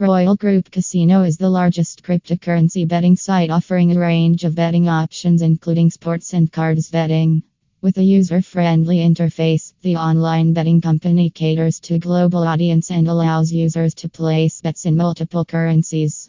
Royal Group Casino is the largest cryptocurrency betting site offering a range of betting options, including sports and cards betting. With a user friendly interface, the online betting company caters to a global audience and allows users to place bets in multiple currencies.